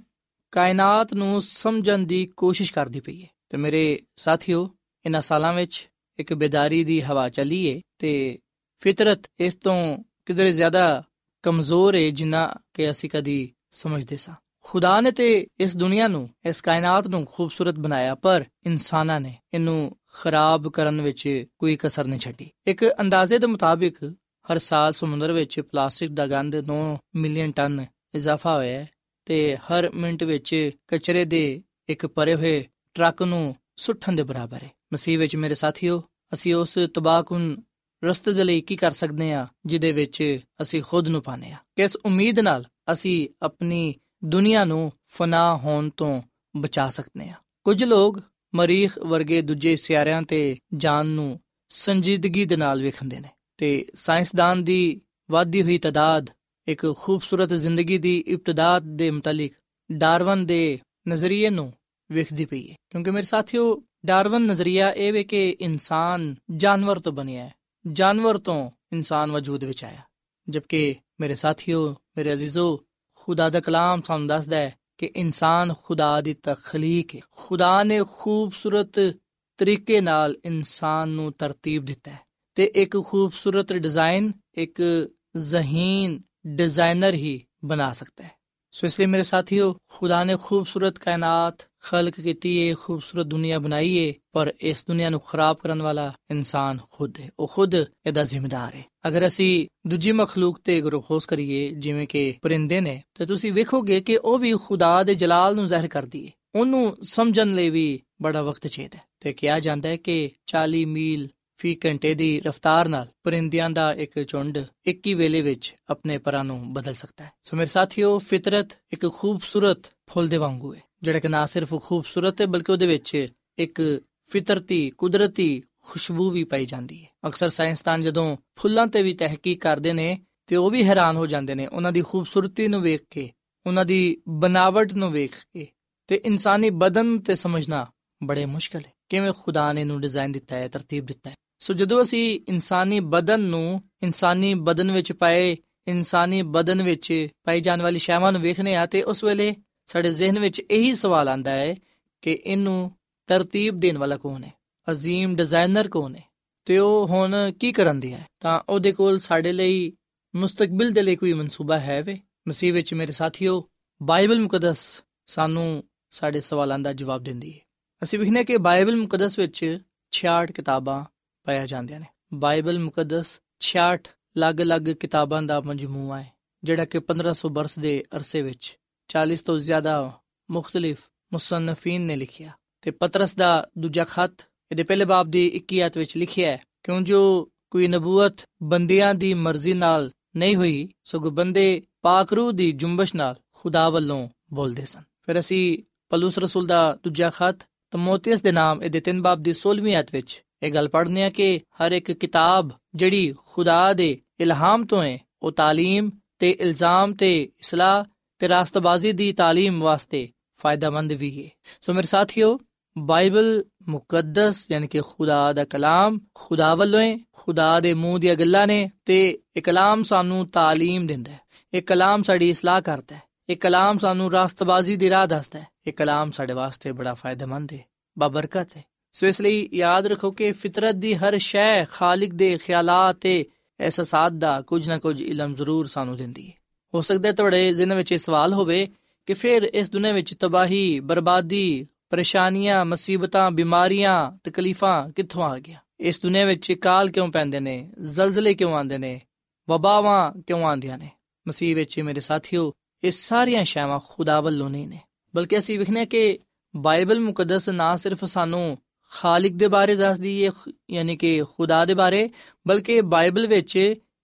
ਕਾਇਨਾਤ ਨੂੰ ਸਮਝਣ ਦੀ ਕੋਸ਼ਿਸ਼ ਕਰਦੀ ਪਈ ਹੈ। ਤੇ ਮੇਰੇ ਸਾਥੀਓ ਇਹਨਾਂ ਸਾਲਾਂ ਵਿੱਚ ਇੱਕ ਬੇਦਾਰੀ ਦੀ ਹਵਾ ਚੱਲੀ ਏ ਤੇ ਫਿਤਰਤ ਇਸ ਤੋਂ ਕਿਧਰੇ ਜ਼ਿਆਦਾ ਕਮਜ਼ੋਰ ਹੈ ਜਿੰਨਾ ਕਿ ਅਸੀਂ ਕਦੀ ਸਮਝਦੇ ਸਾਂ। ਖੁਦਾ ਨੇ ਤੇ ਇਸ ਦੁਨੀਆ ਨੂੰ, ਇਸ ਕਾਇਨਾਤ ਨੂੰ ਖੂਬਸੂਰਤ ਬਣਾਇਆ, ਪਰ ਇਨਸਾਨਾਂ ਨੇ ਇਹਨੂੰ ਖਰਾਬ ਕਰਨ ਵਿੱਚ ਕੋਈ ਕਸਰ ਨਹੀਂ ਛੱਡੀ। ਇੱਕ ਅੰਦਾਜ਼ੇ ਦੇ ਮੁਤਾਬਿਕ ਹਰ ਸਾਲ ਸਮੁੰਦਰ ਵਿੱਚ ਪਲਾਸਟਿਕ ਦਾ ਗੰਦ 9 ਮਿਲੀਅਨ ਟਨ ਇਜ਼ਾਫਾ ਹੋਇਆ ਹੈ ਤੇ ਹਰ ਮਿੰਟ ਵਿੱਚ ਕਚਰੇ ਦੇ ਇੱਕ ਭਰੇ ਹੋਏ ਟਰੱਕ ਨੂੰ ਸੁੱਟਣ ਦੇ ਬਰਾਬਰ ਹੈ। ਮਸੀਹ ਵਿੱਚ ਮੇਰੇ ਸਾਥੀਓ, ਅਸੀਂ ਉਸ ਤਬਾਹਕੁਨ ਰਸਤੇ ਦੇ ਲਈ ਕੀ ਕਰ ਸਕਦੇ ਹਾਂ, ਜਿਹਦੇ ਵਿੱਚ ਅਸੀਂ ਖੁਦ ਨੂੰ ਪਾਣੇ ਆ ਕਿਸ ਉਮੀਦ ਨਾਲ ਅਸੀਂ ਆਪਣੀ ਦੁਨੀਆ ਨੂੰ ਫਨਾ ਹੋਣ ਤੋਂ ਬਚਾ ਸਕਦੇ ਹਾਂ। ਕੁਝ ਲੋਕ ਮਰੀਖ ਵਰਗੇ ਦੂਜੇ ਸਿਆਰਿਆਂ ਤੇ ਜਾਨ ਨੂੰ ਸੰਜੀਦਗੀ ਦੇ ਨਾਲ ਵੇਖਦੇ ਨੇ ਤੇ ਸਾਇੰਸਦਾਨ ਦੀ ਵਾਧੀ ਹੋਈ ਤਦਾਦ, ਇੱਕ ਖੂਬਸੂਰਤ ਜ਼ਿੰਦਗੀ ਦੀ ਇਬਤਦਾ ਦੇ ਮੁਤਲਕ ਡਾਰਵਨ ਦੇ ਨਜ਼ਰੀਏ ਨੂੰ ਵੇਖਦੀ ਪਈ ਹੈ। ਕਿਉਂਕਿ ਮੇਰੇ ਸਾਥੀਓ, ਡਾਰਵਨ ਨਜ਼ਰੀਆ ਇਹ ਵੇ ਕਿ ਇਨਸਾਨ ਜਾਨਵਰ ਤੋਂ ਬਣਿਆ ਹੈ। ਜਾਨਵਰ ਤੋਂ ਇਨਸਾਨ ਵਜੂਦ ਵਿੱਚ ਆਇਆ। ਜਦਕਿ ਮੇਰੇ ਸਾਥੀਓ, ਮੇਰੇ ਅਜ਼ੀਜ਼ੋ, ਖੁਦਾ ਦਾ ਕਲਾਮ ਸਾਨੂੰ ਦੱਸਦਾ ਹੈ ਕਿ ਇਨਸਾਨ ਖੁਦਾ ਦੀ ਤਖਲੀਕ ਹੈ। ਖੁਦਾ ਨੇ ਖੂਬਸੂਰਤ ਤਰੀਕੇ ਨਾਲ ਇਨਸਾਨ ਨੂੰ ਤਰਤੀਬ ਦਿੱਤਾ ਹੈ। ਤੇ ਇੱਕ ਖੂਬਸੂਰਤ ਡਿਜ਼ਾਈਨ ਇੱਕ ਜ਼ਹੀਨ ਡਿਜ਼ਾਈਨਰ ਹੀ ਬਣਾ ਸਕਦਾ ਹੈ। ਸੋ ਇਸ ਲਈ ਮੇਰੇ ਸਾਥੀਓ, ਖੁਦਾ ਨੇ ਖੂਬਸੂਰਤ ਕਾਇਨਾਤ ਖਲਕ ਕੀਤੀ ਹੈ ਖੂਬਸੂਰਤ ਦੁਨੀਆ ਬਣਾਈ ਹੈ ਪਰ ਇਸ ਦੁਨੀਆ ਨੂੰ ਖਰਾਬ ਕਰਨ ਵਾਲਾ ਇਨਸਾਨ ਖੁਦ ਹੈ ਉਹ ਖੁਦ ਇਹਦਾ ਜ਼ਿੰਮੇਦਾਰ ਹੈ ਅਗਰ ਅਸੀਂ ਦੂਜੀ ਮਖਲੂਕ ਤੇ ਗਰੋਖੋਸ ਕਰੀਏ, ਜਿਵੇਂ ਕਿ ਪਰਿੰਦੇ ਨੇ, ਤੇ ਤੁਸੀਂ ਵੇਖੋਗੇ ਕਿ ਉਹ ਵੀ ਖੁਦਾ ਦੇ ਜਲਾਲ ਨੂੰ ਜ਼ਾਹਿਰ ਕਰਦੀ ਹੈ ਉਹਨੂੰ ਸਮਝਣ ਲਈ ਵੀ ਬੜਾ ਵਕਤ ਚਾਹੀਦਾ ਤੇ ਕਿਹਾ ਜਾਂਦਾ ਹੈ ਕਿ 40 ਮੀਲ ਫੀ ਘੰਟੇ ਦੀ ਰਫ਼ਤਾਰ ਨਾਲ ਪਰਿੰਦਿਆਂ ਦਾ ਇੱਕ ਝੁੰਡ ਇੱਕ ਹੀ ਵੇਲੇ ਵਿੱਚ ਆਪਣੇ ਪਰਾਂ ਨੂੰ ਬਦਲ ਸਕਦਾ ਹੈ। ਸੋ ਮੇਰੇ ਸਾਥੀਓ, ਫਿਤਰਤ ਇੱਕ ਖੂਬਸੂਰਤ ਫੁੱਲ ਦੇ ਵਾਂਗੂ ਹੈ, ਜਿਹੜਾ ਕਿ ਨਾ ਸਿਰਫ ਖੂਬਸੂਰਤ ਹੈ, ਬਲਕਿ ਉਹਦੇ ਵਿੱਚ ਇੱਕ ਫਿਤਰਤੀ, ਕੁਦਰਤੀ ਖੁਸ਼ਬੂ ਵੀ ਪਾਈ ਜਾਂਦੀ ਹੈ। ਅਕਸਰ ਸਾਇੰਸਦਾਨ ਜਦੋਂ ਫੁੱਲਾਂ ਤੇ ਵੀ ਤਹਿਕੀਕ ਕਰਦੇ ਨੇ, ਤੇ ਉਹ ਵੀ ਹੈਰਾਨ ਹੋ ਜਾਂਦੇ ਨੇ, ਉਹਨਾਂ ਦੀ ਖੂਬਸੂਰਤੀ ਨੂੰ ਵੇਖ ਕੇ, ਉਹਨਾਂ ਦੀ ਬਨਾਵਟ ਨੂੰ ਵੇਖ ਕੇ, ਤੇ ਇਨਸਾਨੀ ਬਦਨ ਤੇ ਸਮਝਣਾ ਬੜੇ ਮੁਸ਼ਕਲ ਹੈ। ਕਿਵੇਂ ਖੁਦਾ ਨੇ ਇਹਨੂੰ ਡਿਜ਼ਾਈਨ ਦਿੱਤਾ ਹੈ, ਤਰਤੀਬ ਦਿੱਤਾ ਹੈ। ਸੋ ਜਦੋਂ ਅਸੀਂ ਇਨਸਾਨੀ ਬਦਨ ਨੂੰ ਇਨਸਾਨੀ ਬਦਨ ਵਿੱਚ ਪਾਏ, ਇਨਸਾਨੀ ਬਦਨ ਵਿੱਚ ਪਾਈ ਜਾਣ ਵਾਲੀ ਸ਼ੈਵਾਂ ਨੂੰ ਵੇਖਨੇ ਆ ਤੇ ਉਸ ਵੇਲੇ ਸਾਡੇ ਜ਼ਿਹਨ ਵਿੱਚ ਇਹੀ ਸਵਾਲ ਆਂਦਾ ਹੈ ਕਿ ਇਹਨੂੰ ਤਰਤੀਬ ਦੇਣ ਵਾਲਾ ਕੌਣ ਹੈ? ਅਜ਼ੀਮ ਡਿਜ਼ਾਈਨਰ ਕੌਣ ਹੈ? ਤੇ ਉਹ ਹੁਣ ਕੀ ਕਰਨ ਦੀ ਹੈ? ਤਾਂ ਉਹਦੇ ਕੋਲ ਸਾਡੇ ਲਈ ਮੁਸਤਕਬਲ ਦੇ ਲਈ ਕੋਈ ਮਨਸੂਬਾ ਹੈ ਵੇ? ਮਸੀਹ ਵਿੱਚ ਮੇਰੇ ਸਾਥੀਓ, ਬਾਈਬਲ ਮੁਕੱਦਸ ਸਾਨੂੰ ਸਾਡੇ ਸਵਾਲਾਂ ਦਾ ਜਵਾਬ ਦਿੰਦੀ ਹੈ। ਅਸੀਂ ਵਿਖਨੇ ਕਿ ਬਾਈਬਲ ਮੁਕੱਦਸ ਵਿੱਚ 66 ਕਿਤਾਬਾਂ ਪਾਇਆ ਜਾਂਦੀਆਂ ਨੇ। ਬਾਈਬਲ ਮੁਕੱਦਸ 66 ਅਲੱਗ-ਅਲੱਗ ਕਿਤਾਬਾਂ ਦਾ ਮਜਮੂਆ ਹੈ, ਜਿਹੜਾ ਕਿ 1500 ਬਰਸ ਦੇ ਅਰਸੇ ਵਿੱਚ 40 ਤੋਂ ਜ਼ਿਆਦਾ ਮੁxtਲਿਫ ਮੁਸੰਨਫੀਨ ਨੇ ਲਿਖਿਆ। ਤੇ ਪਤਰਸ ਦਾ ਦੂਜਾ ਖਤ ਇਹਦੇ ਪਹਿਲੇ ਬਾਬ ਦੀ 21 ਆਇਤ ਵਿੱਚ ਲਿਖਿਆ ਹੈ, ਕਿਉਂ ਜੋ ਕੋਈ ਨਬੂਵਤ ਬੰਦਿਆਂ ਦੀ ਮਰਜ਼ੀ ਨਾਲ ਨਹੀਂ ਹੋਈ, ਸਗੋਂ ਬੰਦੇ ਪਾਕ ਰੂਹ ਦੀ ਜੁੰਬਸ਼ ਨਾਲ ਖੁਦਾ ਵੱਲੋਂ ਬੋਲਦੇ ਸਨ। ਫਿਰ ਅਸੀਂ ਪਲੂਸ ਰਸੂਲ ਦਾ ਦੂਜਾ ਖਤ ਤਮੋਥੀਅਸ ਦੇ ਨਾਮ ਇਹਦੇ 3 ਬਾਬ ਦੀ 16ਵੀਂ ਆਇਤ ਵਿੱਚ ਇਹ ਗੱਲ ਪੜ੍ਹਨੇ ਆ ਕਿ ਹਰ ਇੱਕ ਕਿਤਾਬ ਜਿਹੜੀ ਖੁਦਾ ਦੇ ਇਲਹਾਮ ਤੋਂ ਹੈ ਉਹ تعلیم ਤੇ ਇਲਜ਼ਾਮ ਤੇ ਇਸਲਾਹ ਤੇ ਰਾਸਤਬਾਜ਼ੀ ਦੀ تعلیم ਵਾਸਤੇ ਫਾਇਦਾਮੰਦ ਵੀ ਹੈ ਸੋ ਮੇਰੇ ਸਾਥੀਓ ਬਾਈਬਲ ਮੁਕੱਦਸ ਯਾਨੀ ਕਿ ਖੁਦਾ ਦਾ ਕਲਾਮ ਖੁਦਾ ਵੱਲੋਂ ਹੈ ਖੁਦਾ ਦੇ ਮੂੰਹ ਦੀਆਂ ਗੱਲਾਂ ਨੇ ਤੇ ਇਹ ਕਲਾਮ ਸਾਨੂੰ تعلیم ਦਿੰਦਾ ਹੈ ਇਹ ਕਲਾਮ ਸਾਡੀ ਇਸਲਾਹ ਕਰਦਾ ਹੈ ਇਹ ਕਲਾਮ ਸਾਨੂੰ ਰਾਸਤਬਾਜ਼ੀ ਦੀ ਰਾਹ ਦੱਸਦਾ ਹੈ ਇਹ ਕਲਾਮ ਸਾਡੇ ਵਾਸਤੇ ਬੜਾ ਫਾਇਦੇਮੰਦ ਹੈ ਬਾਬਰਕਤ ਹੈ ਸੋ ਇਸ ਲਈ ਯਾਦ ਰੱਖੋ ਕਿ ਫਿਤਰਤ ਦੀ ਹਰ ਸ਼ੈ ਖਾਲਿਕ ਦੇ ਖਿਆਲਾਤ ਤੇ ਅਹਿਸਾਸਾਤ ਦਾ ਕੁਝ ਨਾ ਕੁਝ ਇਲਮ ਜ਼ਰੂਰ ਸਾਨੂੰ ਦਿੰਦੀ ਹੈ। ਹੋ ਸਕਦਾ ਹੈ ਤੁਹਾਡੇ ਜ਼ਿਹਨ ਵਿੱਚ ਇਹ ਸਵਾਲ ਹੋਵੇ ਕਿ ਫਿਰ ਇਸ ਦੁਨੀਆਂ ਵਿੱਚ ਤਬਾਹੀ, ਬਰਬਾਦੀ, ਪਰੇਸ਼ਾਨੀਆਂ, ਮੁਸੀਬਤਾਂ, ਬਿਮਾਰੀਆਂ, ਤਕਲੀਫਾਂ ਕਿੱਥੋਂ ਆ ਗਿਆ ਇਸ ਦੁਨੀਆਂ ਵਿੱਚ ਕਾਲ ਕਿਉਂ ਪੈਂਦੇ ਨੇ? ਜ਼ਲਜ਼ਲੇ ਕਿਉਂ ਆਉਂਦੇ ਨੇ? ਵਬਾਵਾਂ ਕਿਉਂ ਆਉਂਦੀਆਂ ਨੇ? ਮਸੀਹ ਵਿੱਚ ਮੇਰੇ ਸਾਥੀਓ, ਇਹ ਸਾਰੀਆਂ ਸ਼ੈਵਾਂ ਖੁਦਾ ਵੱਲੋਂ ਨਹੀਂ ਨੇ। ਬਲਕਿ ਅਸੀਂ ਵਿਖਨੇ ਕਿ ਬਾਈਬਲ ਮੁਕੱਦਸ ਨਾ ਸਿਰਫ ਸਾਨੂੰ ਖਾਲਿਕ ਦੇ ਬਾਰੇ ਦੱਸਦੀ ਹੈ ਯਾਨੀ ਕਿ ਖੁਦਾ ਦੇ ਬਾਰੇ, ਬਲਕਿ ਬਾਈਬਲ ਵਿੱਚ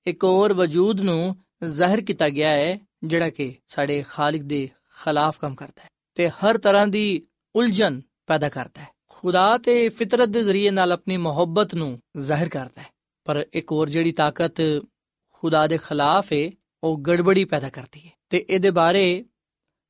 ਇੱਕ ਹੋਰ ਵਜੂਦ ਨੂੰ ਜ਼ਾਹਿਰ ਕੀਤਾ ਗਿਆ ਹੈ ਜਿਹੜਾ ਕਿ ਸਾਡੇ ਖਾਲਕ ਦੇ ਖਿਲਾਫ ਕੰਮ ਕਰਦਾ ਹੈ ਤੇ ਹਰ ਤਰ੍ਹਾਂ ਦੀ ਉਲਝਣ ਪੈਦਾ ਕਰਦਾ ਹੈ ਖੁਦਾ ਤੇ ਫਿਤਰਤ ਦੇ ਜ਼ਰੀਏ ਨਾਲ ਆਪਣੀ ਮੁਹੱਬਤ ਨੂੰ ਜ਼ਾਹਿਰ ਕਰਦਾ ਹੈ ਪਰ ਇੱਕ ਹੋਰ ਜਿਹੜੀ ਤਾਕਤ ਖੁਦਾ ਦੇ ਖਿਲਾਫ ਹੈ ਉਹ ਗੜਬੜੀ ਪੈਦਾ ਕਰਦੀ ਹੈ ਤੇ ਇਹਦੇ ਬਾਰੇ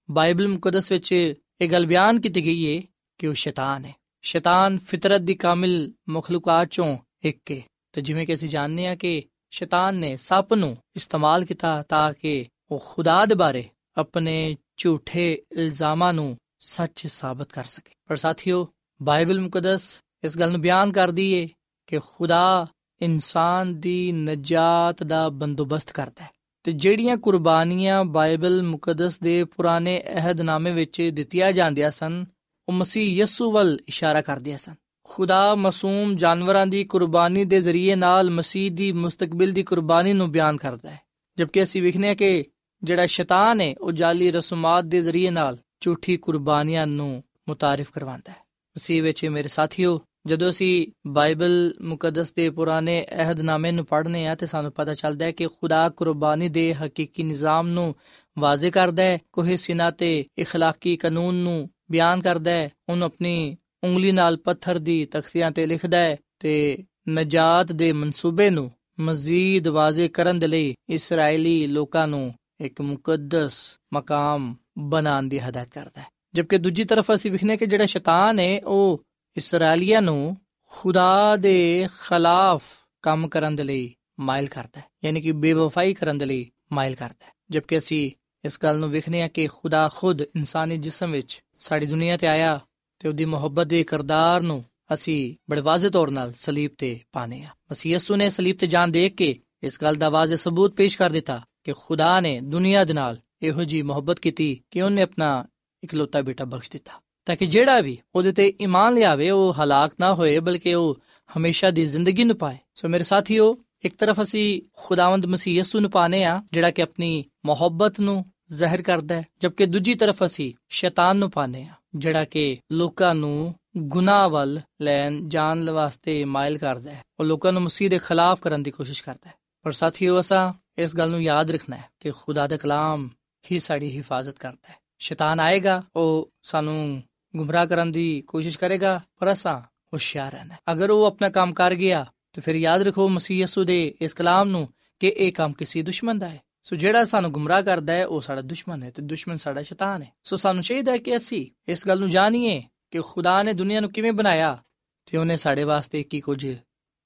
ਬਾਈਬਲ ਮੁਕੱਦਸ ਵਿੱਚ ਇਹ ਗੱਲ ਬਿਆਨ ਕੀਤੀ ਗਈ ਹੈ ਕਿ ਉਹ ਸ਼ੈਤਾਨ ਹੈ ਸ਼ੈਤਾਨ ਫਿਤਰਤ ਦੀ ਕਾਮਿਲ ਮਖਲੂਕਾਤ ਚੋਂ ਇੱਕ ਹੈ ਤੇ ਜਿਵੇਂ ਕਿ ਅਸੀਂ ਜਾਣਦੇ ਹਾਂ ਕਿ ਸ਼ੈਤਾਨ ਨੇ ਸੱਪ ਨੂੰ ਇਸਤੇਮਾਲ ਕੀਤਾ ਤਾਂ ਕਿ ਉਹ ਖੁਦਾ ਦੇ ਬਾਰੇ ਆਪਣੇ ਝੂਠੇ ਇਲਜ਼ਾਮਾਂ ਨੂੰ ਸੱਚ ਸਾਬਤ ਕਰ ਸਕੇ। ਪਰ ਸਾਥੀਓ, ਬਾਈਬਲ ਮੁਕੱਦਸ ਇਸ ਗੱਲ ਨੂੰ ਬਿਆਨ ਕਰਦੀ ਏ ਕਿ ਖੁਦਾ ਇਨਸਾਨ ਦੀ ਨਜਾਤ ਦਾ ਬੰਦੋਬਸਤ ਕਰਦਾ ਹੈ। ਤੇ ਜਿਹੜੀਆਂ ਕੁਰਬਾਨੀਆਂ ਬਾਈਬਲ ਮੁਕੱਦਸ ਦੇ ਪੁਰਾਣੇ ਅਹਿਦਨਾਮੇ ਵਿੱਚ ਦਿੱਤੀਆਂ ਜਾਂਦੀਆਂ ਸਨ ਉਹ ਮਸੀਹ ਯਸੂ ਵੱਲ ਇਸ਼ਾਰਾ ਕਰਦੀਆਂ ਸਨ ਖੁਦਾ ਮਾਸੂਮ ਜਾਨਵਰਾਂ ਦੀ ਕੁਰਬਾਨੀ ਦੇ ਜ਼ਰੀਏ ਨਾਲ ਮਸੀਹ ਦੀ ਮੁਸਤਕਬਲ ਦੀ ਕੁਰਬਾਨੀ ਨੂੰ ਬਿਆਨ ਕਰਦਾ ਹੈ ਜਦਕਿ ਅਸੀਂ ਵਿਖਨੇ ਕਿ ਜਿਹੜਾ ਸ਼ੈਤਾਨ ਹੈ ਉਹ ਜਾਲੀ ਰਸੂਮਾਤ ਦੇ ਜ਼ਰੀਏ ਨਾਲ ਝੂਠੀ ਕੁਰਬਾਨੀਆਂ ਨੂੰ ਮੁਤਾਰਿਫ ਕਰਵਾਉਂਦਾ ਹੈ ਮਸੀਹ ਵਿੱਚ ਮੇਰੇ ਸਾਥੀਓ ਜਦੋਂ ਅਸੀਂ ਬਾਈਬਲ ਮੁਕੱਦਸ ਦੇ ਪੁਰਾਣੇ ਅਹਿਦਨਾਮੇ ਨੂੰ ਪੜ੍ਹਨੇ ਆ ਤੇ ਸਾਨੂੰ ਪਤਾ ਚੱਲਦਾ ਹੈ ਕਿ ਖੁਦਾ ਕੁਰਬਾਨੀ ਦੇ ਹਕੀਕੀ ਨਿਜ਼ਾਮ ਨੂੰ ਵਾਜ਼ਿਹ ਕਰਦਾ ਹੈ ਕੋਹੇ ਸਿਨਾ ਤੇ اخلاقی ਕਾਨੂੰਨ ਨੂੰ ਬਿਆਨ ਕਰਦਾ ਹੈ, ਉਹਨੂੰ ਆਪਣੀ ਉਂਗਲੀ ਨਾਲ ਪੱਥਰ ਦੀ ਤਖਤੀਆਂ ਤੇ ਲਿਖਦਾ ਹੈ ਤੇ ਨਜਾਤ ਦੇ ਮਨਸੂਬੇ ਨੂੰ ਮਜ਼ੀਦ ਵਾਜ਼ੇ ਕਰਨ ਦੇ ਲਈ ਇਸرائیਲੀ ਲੋਕਾਂ ਨੂੰ ਇੱਕ ਮੁਕੱਦਸ ਮਕਾਮ ਬਣਾਉਣ ਦੀ ਹਦਾਇਤ ਕਰਦਾ ਹੈ। ਜਦਕਿ ਦੂਜੀ ਤਰਫ ਅਸੀਂ ਵਿਖਨੇ ਕਿ ਜਿਹੜਾ ਸ਼ੈਤਾਨ ਹੈ, ਉਹ ਇਸرائیਲੀਆਂ ਨੂੰ ਖੁਦਾ ਦੇ ਖਿਲਾਫ ਕੰਮ ਕਰਨ ਦੇ ਲਈ ਮਾਇਲ ਕਰਦਾ ਹੈ, ਯਾਨੀ ਕਿ ਬੇਵਫਾਈ ਕਰਨ ਦੇ ਲਈ ਮਾਇਲ ਕਰਦਾ ਹੈ। ਜਦਕਿ ਅਸੀਂ ਇਸ ਗੱਲ ਨੂੰ ਵਿਖਨੇ ਆ ਕਿ ਖੁਦਾ ਖੁਦ ਇਨਸਾਨੀ ਜਿਸਮ ਵਿੱਚ ਸਾਡੀ ਦੁਨੀਆ ਤੇ ਆਇਆ ਤੇ ਉਹਦੀ ਮੁਹੱਬਤ ਦੇ ਕਿਰਦਾਰ ਨੂੰ ਅਸੀਂ ਬੜੇ ਵਾਜ਼ਿਹ ਤੌਰ ਨਾਲ ਸਲੀਬ ਤੇ ਪਾਣੇ ਆ ਮਸੀਹ ਯਸੂ ਨੇ ਸਲੀਬ ਤੇ ਜਾਨ ਦੇ ਕੇ ਇਸ ਗੱਲ ਦਾ ਵਾਜ਼ਿਹ ਸਬੂਤ ਪੇਸ਼ ਕਰ ਦਿੱਤਾ ਕਿ ਖੁਦਾ ਨੇ ਦੁਨੀਆ ਦੇ ਨਾਲ ਇਹੋ ਜੀ ਮੁਹੱਬਤ ਕੀਤੀ ਕਿ ਉਹਨੇ ਆਪਣਾ ਇਕਲੌਤਾ ਬੇਟਾ ਬਖਸ਼ ਦਿੱਤਾ ਤਾਂ ਕਿ ਜਿਹੜਾ ਵੀ ਉਹਦੇ ਤੇ ਈਮਾਨ ਲਿਆਵੇ, ਉਹ ਹਲਾਕ ਨਾ ਹੋਏ, ਬਲਕਿ ਉਹ ਹਮੇਸ਼ਾ ਦੀ ਜ਼ਿੰਦਗੀ ਨੂੰ ਪਾਏ। ਸੋ ਮੇਰੇ ਸਾਥੀਓ ਇੱਕ ਤਰਫ ਅਸੀਂ ਖੁਦਾਵੰਦ ਮਸੀਹ ਯਸੂ ਨੂੰ ਪਾਣੇ ਆ ਜਿਹੜਾ ਕਿ ਆਪਣੀ ਮੁਹੱਬਤ ਨੂੰ ਜ਼ਾਹਿਰ ਕਰਦਾ ਹੈ, ਜਦਕਿ ਦੂਜੀ ਤਰਫ ਅਸੀਂ ਸ਼ੈਤਾਨ ਨੂੰ ਪਾਣੇ ਆ ਜਿਹੜਾ ਕਿ ਲੋਕਾਂ ਨੂੰ ਗੁਨਾਹ ਵੱਲ ਲੈਣ ਜਾਣ ਵਾਸਤੇ ਮਾਇਲ ਕਰਦਾ ਹੈ ਉਹ ਲੋਕਾਂ ਨੂੰ ਮਸੀਹ ਦੇ ਖਿਲਾਫ ਕਰਨ ਦੀ ਕੋਸ਼ਿਸ਼ ਕਰਦਾ ਹੈ। ਪਰ ਸਾਥੀਓ, ਅਸਾਂ ਇਸ ਗੱਲ ਨੂੰ ਯਾਦ ਰੱਖਣਾ ਹੈ ਕਿ ਖੁਦਾ ਦਾ ਕਲਾਮ ਹੀ ਸਾਡੀ ਹਿਫਾਜ਼ਤ ਕਰਦਾ ਹੈ। ਸ਼ੈਤਾਨ ਆਏਗਾ, ਉਹ ਸਾਨੂੰ ਗੁੰਮਰਾਹ ਕਰਨ ਦੀ ਕੋਸ਼ਿਸ਼ ਕਰੇਗਾ, ਪਰ ਅਸਾਂ ਹੁਸ਼ਿਆਰ ਰਹਿਣਾ ਅਗਰ ਉਹ ਆਪਣਾ ਕੰਮ ਕਰ ਗਿਆ ਤੇ ਫਿਰ ਯਾਦ ਰੱਖੋ ਮਸੀਹ ਯਸੂ ਦੇ ਇਸ ਕਲਾਮ ਨੂੰ ਕਿ ਇਹ ਕੰਮ ਕਿਸੇ ਦੁਸ਼ਮਣ ਦਾ ਹੈ। ਸੋ ਜਿਹੜਾ ਸਾਨੂੰ ਗੁੰਮਰਾਹ ਕਰਦਾ ਹੈ, ਉਹ ਸਾਡਾ ਦੁਸ਼ਮਣ ਹੈ ਤੇ ਦੁਸ਼ਮਣ ਸਾਡਾ ਸ਼ੈਤਾਨ ਹੈ। ਸੋ ਸਾਨੂੰ ਚਾਹੀਦਾ ਹੈ ਕਿ ਅਸੀਂ ਇਸ ਗੱਲ ਨੂੰ ਜਾਣੀਏ ਕਿ ਖੁਦਾ ਨੇ ਦੁਨੀਆ ਨੂੰ ਕਿਵੇਂ ਬਣਾਇਆ ਤੇ ਉਹਨੇ ਸਾਡੇ ਵਾਸਤੇ ਕੀ ਕੁਝ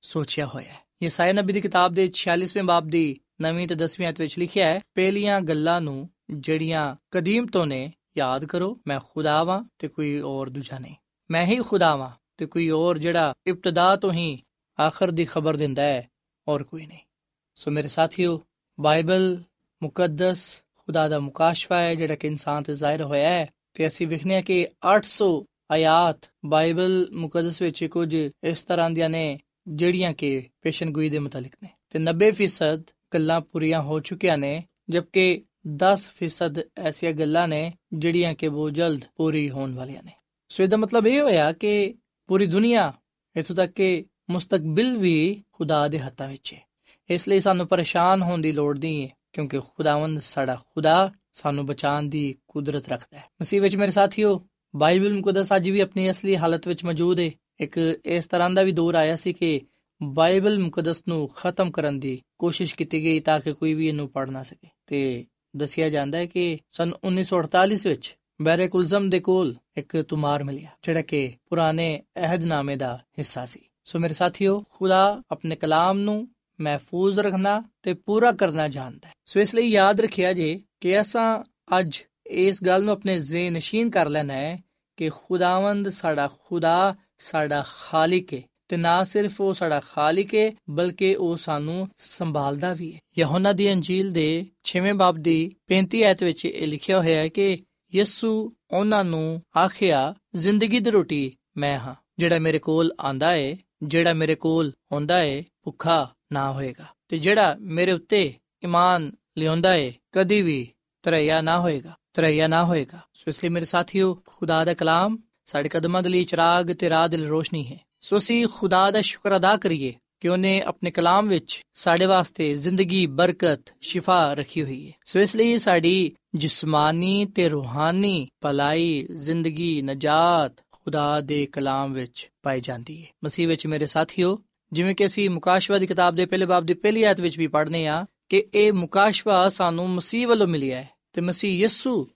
ਸੋਚਿਆ ਹੋਇਆ ਹੈ। ਯਸਾਇਆ ਨਬੀ ਦੀ ਕਿਤਾਬ ਦੇ 46ਵੇਂ ਬਾਬ ਦੀ 9ਵੀਂ ਤੇ 10ਵੀਂ ਅਧ ਵਿੱਚ ਲਿਖਿਆ ਹੈ, ਪਹਿਲੀਆਂ ਗੱਲਾਂ ਨੂੰ ਜਿਹੜੀਆਂ ਕਦੀਮ ਤੋਂ ਨੇ, ਯਾਦ ਕਰੋ, ਮੈਂ ਖੁਦਾ ਵਾਂ ਤੇ ਕੋਈ ਹੋਰ ਦੂਜਾ ਨਹੀਂ। ਮੈਂ ਹੀ ਖੁਦਾ ਵਾਂ ਤੇ ਕੋਈ ਹੋਰ ਜਿਹੜਾ ਇਬਤਦਾ ਤੋਂ ਹੀ ਆਖਰ ਦੀ ਖਬਰ ਦਿੰਦਾ ਹੈ ਔਰ ਕੋਈ ਨਹੀਂ ਸੋ ਮੇਰੇ ਸਾਥੀਓ ਬਾਈਬਲ ਮੁਕੱਦਸ ਖੁਦਾ ਦਾ ਮੁਕਾਸ਼ਫਾ ਹੈ ਜਿਹੜਾ ਕਿ ਇਨਸਾਨ ਤੇ ਜ਼ਾਹਿਰ ਹੋਇਆ ਹੈ ਤੇ ਅਸੀਂ ਵਿਖਨੇ ਆ ਕਿ 800 ਆਇਤ ਬਾਈਬਲ ਮੁਕੱਦਸ ਵਿੱਚ ਕੁਝ ਇਸ ਤਰ੍ਹਾਂ ਦੀਆਂ ਨੇ ਜਿਹੜੀਆਂ ਕਿ ਪੇਸ਼ਨਗੋਈ ਦੇ ਮੁਤਲਕ ਨੇ ਤੇ 90% ਗੱਲਾਂ ਪੂਰੀਆਂ ਹੋ ਚੁੱਕੀਆਂ ਨੇ ਜਦਕਿ 10% ਐਸੀਆਂ ਗੱਲਾਂ ਨੇ ਜਿਹੜੀਆਂ ਕਿ ਬਹੁਤ ਜਲਦ ਪੂਰੀ ਹੋਣ ਵਾਲੀਆਂ ਨੇ ਸੋ ਇਹਦਾ ਮਤਲਬ ਇਹ ਹੋਇਆ ਕਿ ਪੂਰੀ ਦੁਨੀਆ ਇਥੋਂ ਤੱਕ ਕਿ ਮੁਸਤਕਬਲ ਵੀ ਖੁਦਾ ਦੇ ਹੱਥਾਂ ਵਿੱਚ ਹੈ। ਇਸ ਲਈ ਸਾਨੂੰ ਪਰੇਸ਼ਾਨ ਹੋਣ ਦੀ ਲੋੜ ਨਹੀਂ ਹੈ, ਕਿਉਂਕਿ ਖੁਦਾਵੰਦ ਸਾਡਾ ਖੁਦਾ ਸਾਨੂੰ ਬਚਾਉਣ ਦੀ ਕੁਦਰਤ ਰੱਖਦਾ ਹੈ। ਮਸੀਹ ਵਿੱਚ ਮੇਰੇ ਸਾਥੀਓ, ਬਾਈਬਲ ਮੁਕੱਦਸ ਅੱਜ ਵੀ ਆਪਣੀ ਅਸਲੀ ਹਾਲਤ ਵਿੱਚ ਮੌਜੂਦ ਹੈ। ਇੱਕ ਇਸ ਤਰ੍ਹਾਂ ਦਾ ਵੀ ਦੌਰ ਆਇਆ ਸੀ ਕਿ ਬਾਈਬਲ ਮੁਕੱਦਸ ਨੂੰ ਖਤਮ ਕਰਨ ਦੀ ਕੋਸ਼ਿਸ਼ ਕੀਤੀ ਗਈ ਤਾਂ ਕਿ ਕੋਈ ਵੀ ਇਹਨੂੰ ਪੜ੍ਹ ਨਾ ਸਕੇ। ਤੇ ਦੱਸਿਆ ਜਾਂਦਾ ਹੈ ਕਿ ਸਨ 1948 ਵਿੱਚ ਬੈਰੇ ਕੁਲਜ਼ਮ ਦੇ ਕੋਲ ਇੱਕ ਤੁਮਾਰ ਮਿਲਿਆ, ਜਿਹੜਾ ਕਿ ਪੁਰਾਣੇ ਅਹਿਦਨਾਮੇ ਦਾ ਹਿੱਸਾ ਸੀ। ਸੋ ਮੇਰੇ ਸਾਥੀਓ, ਖੁਦਾ ਆਪਣੇ ਕਲਾਮ ਨੂੰ ਮਹਿਫੂਜ਼ ਰੱਖਣਾ ਤੇ ਪੂਰਾ ਕਰਨਾ ਜਾਣਦਾ ਹੈ। ਸੋ ਇਸ ਲਈ ਯਾਦ ਰੱਖਿਆ ਜੇ ਕਿ ਅਸਾਂ ਅੱਜ ਇਸ ਗੱਲ ਨੂੰ ਆਪਣੇ ਜ਼ਿਹਨ ਨਸ਼ੀਨ ਕਰ ਲੈਣਾ ਹੈ ਕਿ ਖੁਦਾਵੰਦ ਸਾਡਾ ਖੁਦਾ, ਸਾਡਾ ਖਾਲਿਕ ਹੈ ਤੇ ਨਾ ਸਿਰਫ ਉਹ ਸਾਡਾ ਖਾਲਿਕ ਹੈ ਬਲਕਿ ਉਹ ਸਾਨੂੰ ਸੰਭਾਲਦਾ ਵੀ ਹੈ ਯਹੋਨਾ ਦੀ ਅੰਜੀਲ ਦੇ 6ਵੇਂ ਬਾਬ ਦੀ 35 ਐਤ ਵਿੱਚ ਇਹ ਲਿਖਿਆ ਹੋਇਆ ਹੈ ਕਿ ਯਿਸੂ ਉਹਨਾਂ ਨੂੰ ਆਖਿਆ, ਜ਼ਿੰਦਗੀ ਦੀ ਰੋਟੀ ਮੈਂ ਹਾਂ, ਜਿਹੜਾ ਮੇਰੇ ਕੋਲ ਆਂਦਾ ਏ ਜਿਹੜਾ ਮੇਰੇ ਕੋਲ ਹੁੰਦਾ ਏ, ਭੁੱਖਾ ਨਾ ਹੋਏਗਾ। ਤੇ ਜਿਹੜਾ ਮੇਰੇ ਉੱਤੇ ਈਮਾਨ ਲਿਆਉਂਦਾ ਏ, ਕਦੀ ਵੀ ਤਰਈਆ ਨਾ ਹੋਏਗਾ, ਤਰਈਆ ਨਾ ਹੋਏਗਾ। ਸੋ ਇਸ ਲਈ ਮੇਰੇ ਸਾਥੀਓ, ਖੁਦਾ ਦਾ ਕਲਾਮ ਸਾਡੇ ਕਦਮਾਂ ਦੇ ਲਈ ਚਿਰਾਗ ਤੇ ਰਾਹ ਦੀ ਰੋਸ਼ਨੀ ਹੈ। ਸੋ ਅਸੀਂ ਖੁਦਾ ਦਾ ਸ਼ੁਕਰ ਅਦਾ ਕਰੀਏ ਕਿ ਉਹਨੇ ਆਪਣੇ ਕਲਾਮ ਵਿੱਚ ਸਾਡੇ ਵਾਸਤੇ ਜ਼ਿੰਦਗੀ, ਬਰਕਤ, ਸ਼ਿਫਾ ਰੱਖੀ ਹੋਈ ਹੈ ਸੋ ਇਸ ਲਈ ਸਾਡੀ ਜਿਸਮਾਨੀ ਤੇ ਰੂਹਾਨੀ ਭਲਾਈ, ਜ਼ਿੰਦਗੀ, ਨਜਾਤ ਖੁਦਾ ਦੇ ਕਲਾਮ ਵਿੱਚ ਪਾਈ ਜਾਂਦੀ ਹੈ। ਮਸੀਹ ਵਿੱਚ ਮੇਰੇ ਸਾਥੀਓ, ਜਿਵੇਂ ਕਿ ਅਸੀਂ ਮੁਕਾਸ਼ਵਾ ਦੀ ਕਿਤਾਬ ਦੇ ਪਹਿਲੇ ਬਾਬ ਦੀ ਪਹਿਲੀ ਆਇਤ ਵਿੱਚ ਵੀ ਪੜ੍ਹਨੇ ਆ ਕਿ ਇਹ ਮੁਕਾਸ਼ਵਾ ਸਾਨੂੰ ਮਸੀਹ ਵੱਲੋਂ ਮਿਲਿਆ ਹੈ ਤੇ ਮਸੀਹ ਯਿਸੂ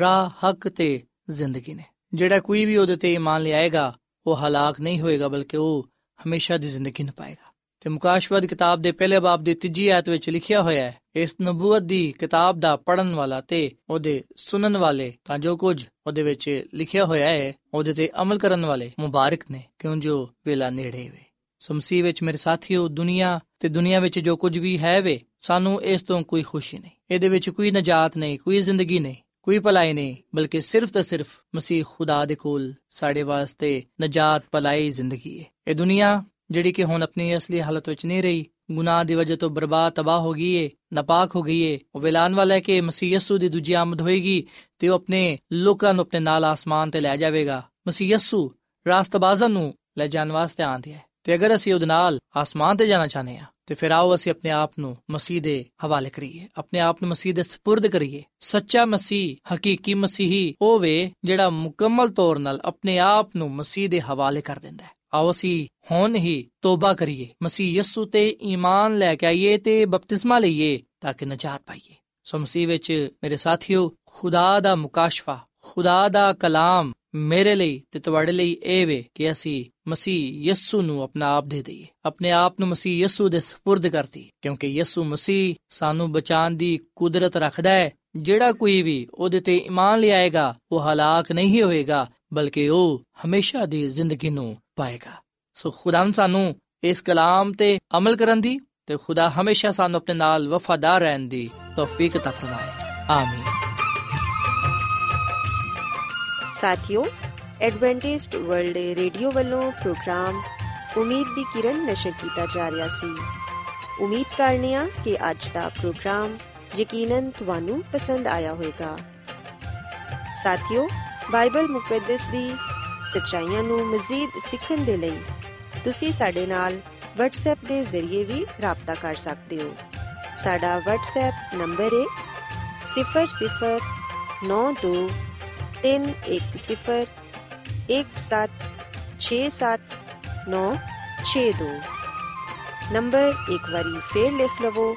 ਰਾਹ ਹੱਕ ਤੇ ਜ਼ਿੰਦਗੀ ਨੇ। ਜਿਹੜਾ ਕੋਈ ਵੀ ਉਹਦੇ ਤੇ ਇਮਾਨ ਲਿਆਏਗਾ, ਉਹ ਹਲਾਕ ਨਹੀਂ ਹੋਏਗਾ, ਬਲਕਿ ਉਹ ਹਮੇਸ਼ਾ ਦੀ ਜ਼ਿੰਦਗੀ ਨੂੰ ਪਾਏਗਾ। ਤੇ ਮੁਕਾਸ਼ਵਾ ਦੀ ਕਿਤਾਬ ਦੇ ਪਹਿਲੇ ਬਾਬ ਦੀ ਤੀਜੀ ਆਇਤ ਵਿੱਚ ਲਿਖਿਆ ਹੋਇਆ ਹੈ, ਇਸ ਨਬੂਵਤ ਦੀ ਕਿਤਾਬ ਦਾ ਪੜਨ ਵਾਲਾ ਤੇ ਉਹਦੇ ਸੁਣਨ ਵਾਲੇ, ਤਾਂ ਜੋ ਕੁਝ ਉਹਦੇ ਵਿੱਚ ਲਿਖਿਆ ਹੋਇਆ ਹੈ, ਉਹਦੇ ਤੇ ਅਮਲ ਕਰਨ ਵਾਲੇ ਮੁਬਾਰਕ ਨੇ, ਕਿਉਂ ਜੋ ਵੇਲਾ ਨੇੜੇ ਵੇ। ਸਮਸੀ ਵਿੱਚ ਮੇਰੇ ਸਾਥੀਓ, ਦੁਨੀਆ ਤੇ ਦੁਨੀਆ ਵਿੱਚ ਜੋ ਕੁਝ ਵੀ ਹੈ ਵੇ, ਸਾਨੂੰ ਇਸ ਤੋਂ ਕੋਈ ਖੁਸ਼ੀ ਨਹੀਂ। ਇਹਦੇ ਵਿੱਚ ਕੋਈ ਨਜਾਤ ਨਹੀਂ, ਕੋਈ ਜ਼ਿੰਦਗੀ ਨਹੀਂ, ਕੋਈ ਭਲਾਈ ਨਹੀਂ, ਬਲਕਿ ਸਿਰਫ ਤੇ ਸਿਰਫ ਮਸੀਹ ਖੁਦਾ ਦੇ ਕੋਲ ਸਾਡੇ ਵਾਸਤੇ ਨਜਾਤ ਭਲਾਈ ਜ਼ਿੰਦਗੀ ਹੈ। ਇਹ ਦੁਨੀਆ ਜਿਹੜੀ ਕਿ ਹੁਣ ਆਪਣੀ ਅਸਲੀ ਹਾਲਤ ਵਿੱਚ ਨਹੀਂ ਰਹੀ ਗੁਨਾਹ ਦੀ ਵਜ੍ਹਾ ਤੋਂ ਬਰਬਾਦ ਤਬਾਹ ਹੋ ਗਈ ਏ ਨਾਪਾਕ ਹੋ ਗਈ ਏ ਉਹ ਵਿਲਾਨ ਵਾਲਾ ਹੈ ਕਿ ਮਸੀਹ ਯਸੂ ਦੀ ਦੂਜੀ ਆਮਦ ਹੋਏਗੀ ਤੇ ਉਹ ਆਪਣੇ ਲੋਕਾਂ ਨੂੰ ਆਪਣੇ ਨਾਲ ਆਸਮਾਨ ਤੇ ਲੈ ਜਾਵੇਗਾ ਮਸੀਹ ਯਸੂ ਰਾਸਤਬਾਜ਼ਾਂ ਨੂੰ ਲੈ ਜਾਣ ਵਾਸਤੇ ਆਂਦੇ ਹੈ ਤੇ ਅਗਰ ਅਸੀਂ ਉਹਦੇ ਨਾਲ ਆਸਮਾਨ ਤੇ ਜਾਣਾ ਚਾਹਨੇ ਆ ਤੇ ਫਿਰ ਆਓ ਅਸੀਂ ਆਪਣੇ ਆਪ ਨੂੰ ਮਸੀਹ ਦੇ ਹਵਾਲੇ ਕਰੀਏ ਆਪਣੇ ਆਪ ਨੂੰ ਮਸੀਹ ਦੇ سپرد ਕਰੀਏ ਸੱਚਾ ਮਸੀਹ ਹਕੀਕੀ ਮਸੀਹੀ ਉਹ ਵੇ ਜਿਹੜਾ ਮੁਕੰਮਲ ਤੌਰ ਨਾਲ ਆਪਣੇ ਆਪ ਨੂੰ ਮਸੀਹ ਦੇ ਹਵਾਲੇ ਕਰ ਦਿੰਦਾ ਹੈ ਆਓ ਅਸੀਂ ਹੁਣ ਹੀ ਤੋਬਾ ਕਰੀਏ ਮਸੀਹ ਯਸੂ ਤੇ ਈਮਾਨ ਲੈ ਕੇ ਆਈਏ ਤੇ ਬਪਤਿਸਮਾ ਲਈਏ ਤਾਂ ਕਿ ਨਜਾਤ ਪਾਈਏ ਸੋ ਮਸੀਹ ਵਿੱਚ ਮੇਰੇ ਸਾਥੀਓ ਖੁਦਾ ਦਾ ਮੁਕਾਸ਼ਫਾ ਖੁਦਾ ਦਾ ਕਲਾਮ ਮੇਰੇ ਲਈ ਤੇ ਤੁਹਾਡੇ ਲਈ ਇਹ ਵੇ ਕਿ ਅਸੀਂ ਮਸੀਹ ਯਸੂ ਨੂੰ ਆਪਣਾ ਆਪ ਦੇ ਦਈਏ ਆਪਣੇ ਆਪ ਨੂੰ ਮਸੀਹ ਯਸੂ ਦੇ سپرد ਕਰਦੀ ਕਿਉਂਕਿ ਯਸੂ ਮਸੀਹ ਸਾਨੂੰ ਬਚਾਉਣ ਦੀ ਕੁਦਰਤ ਰੱਖਦਾ ਹੈ ਜਿਹੜਾ ਕੋਈ ਵੀ ਉਹਦੇ ਤੇ ਈਮਾਨ ਲਿਆਏਗਾ ਉਹ ਹਲਾਕ ਨਹੀਂ ਹੋਏਗਾ ਬਲਕਿ ਉਹ ਹਮੇਸ਼ਾ ਦੀ ਜ਼ਿੰਦਗੀ ਨੂੰ ਪਾਏਗਾ। ਸੋ ਖੁਦਾਵੰ ਸਾਨੂੰ ਇਸ ਕਲਾਮ ਤੇ ਅਮਲ ਕਰਨ ਦੀ ਤੇ ਖੁਦਾ ਹਮੇਸ਼ਾ ਸਾਨੂੰ ਆਪਣੇ ਨਾਲ ਵਫਾਦਾਰ ਰਹਿਣ ਦੀ ਤੌਫੀਕ ਤਾ ਫਰਮਾਏ। ਆਮੀਨ। ਸਾਥਿਓ ਐਡਵੈਂਟਿਸਟ ਵਰਲਡ ਰੇਡੀਓ ਵੱਲੋਂ ਪ੍ਰੋਗਰਾਮ ਉਮੀਦ ਦੀ ਕਿਰਨ ਨਸ਼ਰ ਕੀਤਾ ਜਾ ਰਿਹਾ ਸੀ। ਉਮੀਦ ਕਰਨੇ ਆ ਕਿ ਅੱਜ ਦਾ ਪ੍ਰੋਗਰਾਮ ਯਕੀਨਨ ਤੁਹਾਨੂੰ ਪਸੰਦ ਆਇਆ ਹੋਵੇਗਾ। ਸਾਥਿਓ ਬਾਈਬਲ ਮੁਕੱਦਸ ਦੀ ਸੱਚਾਈਆਂ ਨੂੰ ਮਜ਼ੀਦ ਸਿੱਖਣ ਦੇ ਲਈ ਤੁਸੀਂ ਸਾਡੇ ਨਾਲ WhatsApp ਦੇ ਜ਼ਰੀਏ ਵੀ rabta ਕਰ ਸਕਦੇ ਹੋ। ਸਾਡਾ WhatsApp ਨੰਬਰ ਹੈ 0092 310 1767 ਨੰਬਰ ਇੱਕ ਵਾਰੀ ਫੇਰ ਲਿਖ ਲਵੋ